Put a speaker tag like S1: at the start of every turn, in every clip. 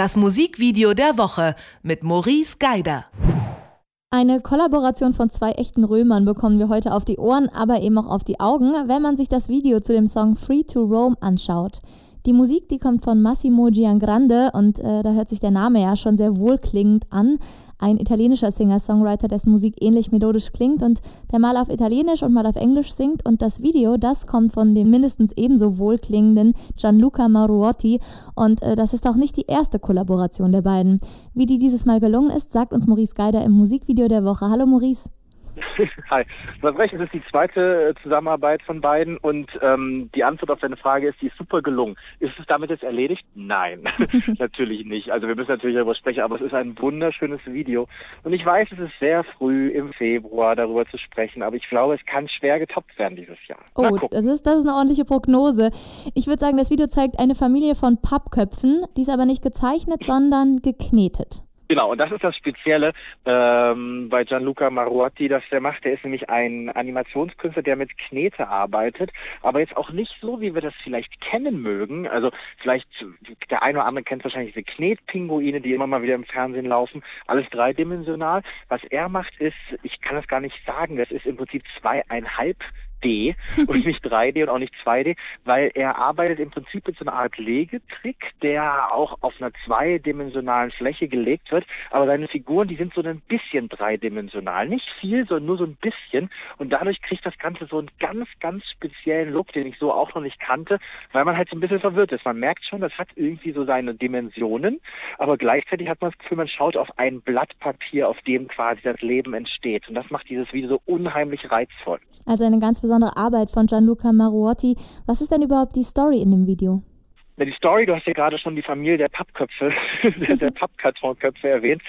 S1: Das Musikvideo der Woche mit Maurice Geider.
S2: Eine Kollaboration von zwei echten Römern bekommen wir heute auf die Ohren, aber eben auch auf die Augen, wenn man sich das Video zu dem Song Free to Roam anschaut. Die Musik, die kommt von Massimo Giangrande und äh, da hört sich der Name ja schon sehr wohlklingend an. Ein italienischer Singer-Songwriter, dessen Musik ähnlich melodisch klingt und der mal auf Italienisch und mal auf Englisch singt. Und das Video, das kommt von dem mindestens ebenso wohlklingenden Gianluca Maruotti. Und äh, das ist auch nicht die erste Kollaboration der beiden. Wie die dieses Mal gelungen ist, sagt uns Maurice Geider im Musikvideo der Woche. Hallo Maurice.
S3: Hi. Hast recht, es ist die zweite äh, Zusammenarbeit von beiden und ähm, die Antwort auf deine Frage ist, die ist super gelungen. Ist es damit jetzt erledigt? Nein, natürlich nicht. Also wir müssen natürlich darüber sprechen, aber es ist ein wunderschönes Video. Und ich weiß, es ist sehr früh im Februar darüber zu sprechen, aber ich glaube, es kann schwer getoppt werden dieses Jahr.
S2: Oh, das ist, das ist eine ordentliche Prognose. Ich würde sagen, das Video zeigt eine Familie von Pappköpfen, die ist aber nicht gezeichnet, sondern geknetet.
S3: Genau, und das ist das Spezielle ähm, bei Gianluca Maruotti, das der macht. Der ist nämlich ein Animationskünstler, der mit Knete arbeitet, aber jetzt auch nicht so, wie wir das vielleicht kennen mögen. Also vielleicht, der eine oder andere kennt wahrscheinlich diese Knetpinguine, die immer mal wieder im Fernsehen laufen. Alles dreidimensional. Was er macht ist, ich kann das gar nicht sagen, das ist im Prinzip zweieinhalb D und nicht 3D und auch nicht 2D, weil er arbeitet im Prinzip mit so einer Art Legetrick, der auch auf einer zweidimensionalen Fläche gelegt wird, aber seine Figuren, die sind so ein bisschen dreidimensional, nicht viel, sondern nur so ein bisschen. Und dadurch kriegt das Ganze so einen ganz, ganz speziellen Look, den ich so auch noch nicht kannte, weil man halt so ein bisschen verwirrt ist. Man merkt schon, das hat irgendwie so seine Dimensionen, aber gleichzeitig hat man das Gefühl, man schaut auf ein Blatt Papier, auf dem quasi das Leben entsteht. Und das macht dieses Video so unheimlich reizvoll.
S2: Also eine ganz besondere Arbeit von Gianluca Maruotti. Was ist denn überhaupt die Story in dem Video?
S3: Die Story, du hast ja gerade schon die Familie der Pappköpfe, der Pappkartonköpfe erwähnt.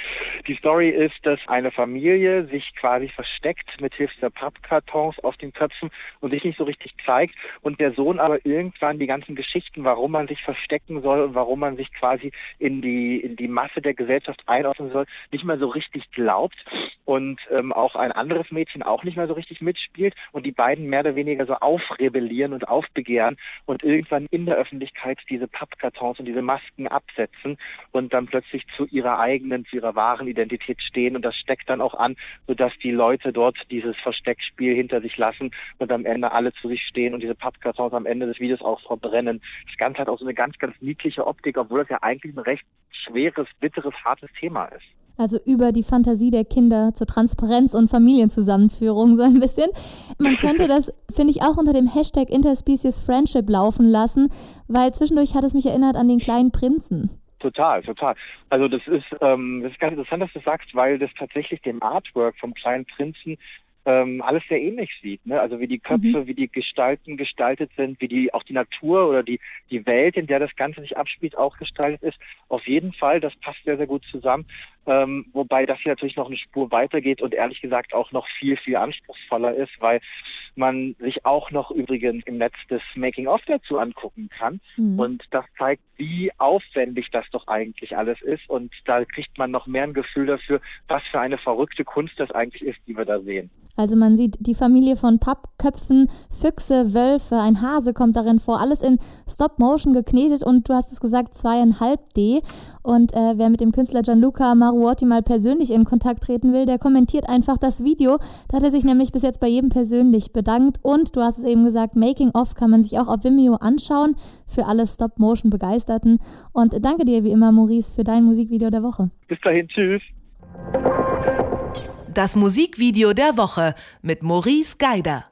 S3: Die Story ist, dass eine Familie sich quasi versteckt mit Hilfe der Pappkartons auf den Köpfen und sich nicht so richtig zeigt und der Sohn aber irgendwann die ganzen Geschichten, warum man sich verstecken soll und warum man sich quasi in die, in die Masse der Gesellschaft einordnen soll, nicht mehr so richtig glaubt und ähm, auch ein anderes Mädchen auch nicht mehr so richtig mitspielt und die beiden mehr oder weniger so aufrebellieren und aufbegehren und irgendwann in der Öffentlichkeit diese diese Pappkartons und diese Masken absetzen und dann plötzlich zu ihrer eigenen, zu ihrer wahren Identität stehen und das steckt dann auch an, sodass die Leute dort dieses Versteckspiel hinter sich lassen und am Ende alle zu sich stehen und diese Pappkartons am Ende des Videos auch verbrennen. Das Ganze hat auch so eine ganz, ganz niedliche Optik, obwohl das ja eigentlich ein recht schweres, bitteres, hartes Thema ist.
S2: Also über die Fantasie der Kinder zur Transparenz und Familienzusammenführung so ein bisschen. Man könnte das, finde ich, auch unter dem Hashtag Interspecies Friendship laufen lassen, weil zwischendurch hat es mich erinnert an den kleinen Prinzen.
S3: Total, total. Also das ist, ähm, das ist ganz interessant, dass du sagst, weil das tatsächlich dem Artwork vom kleinen Prinzen ähm, alles sehr ähnlich sieht. Ne? Also wie die Köpfe, mhm. wie die Gestalten gestaltet sind, wie die auch die Natur oder die, die Welt, in der das Ganze sich abspielt, auch gestaltet ist. Auf jeden Fall, das passt sehr, sehr gut zusammen. Ähm, wobei das hier natürlich noch eine Spur weitergeht und ehrlich gesagt auch noch viel, viel anspruchsvoller ist, weil man sich auch noch übrigens im Netz das Making-of dazu angucken kann. Mhm. Und das zeigt, wie aufwendig das doch eigentlich alles ist. Und da kriegt man noch mehr ein Gefühl dafür, was für eine verrückte Kunst das eigentlich ist, die wir da sehen.
S2: Also man sieht die Familie von Pappköpfen, Füchse, Wölfe, ein Hase kommt darin vor, alles in Stop-Motion geknetet und du hast es gesagt, zweieinhalb D. Und äh, wer mit dem Künstler Gianluca Maruotti mal persönlich in Kontakt treten will, der kommentiert einfach das Video. Da hat er sich nämlich bis jetzt bei jedem persönlich bedankt. Und du hast es eben gesagt, Making of kann man sich auch auf Vimeo anschauen für alle Stop-Motion-Begeisterten. Und danke dir wie immer, Maurice, für dein Musikvideo der Woche.
S3: Bis dahin, tschüss.
S1: Das Musikvideo der Woche mit Maurice Geider.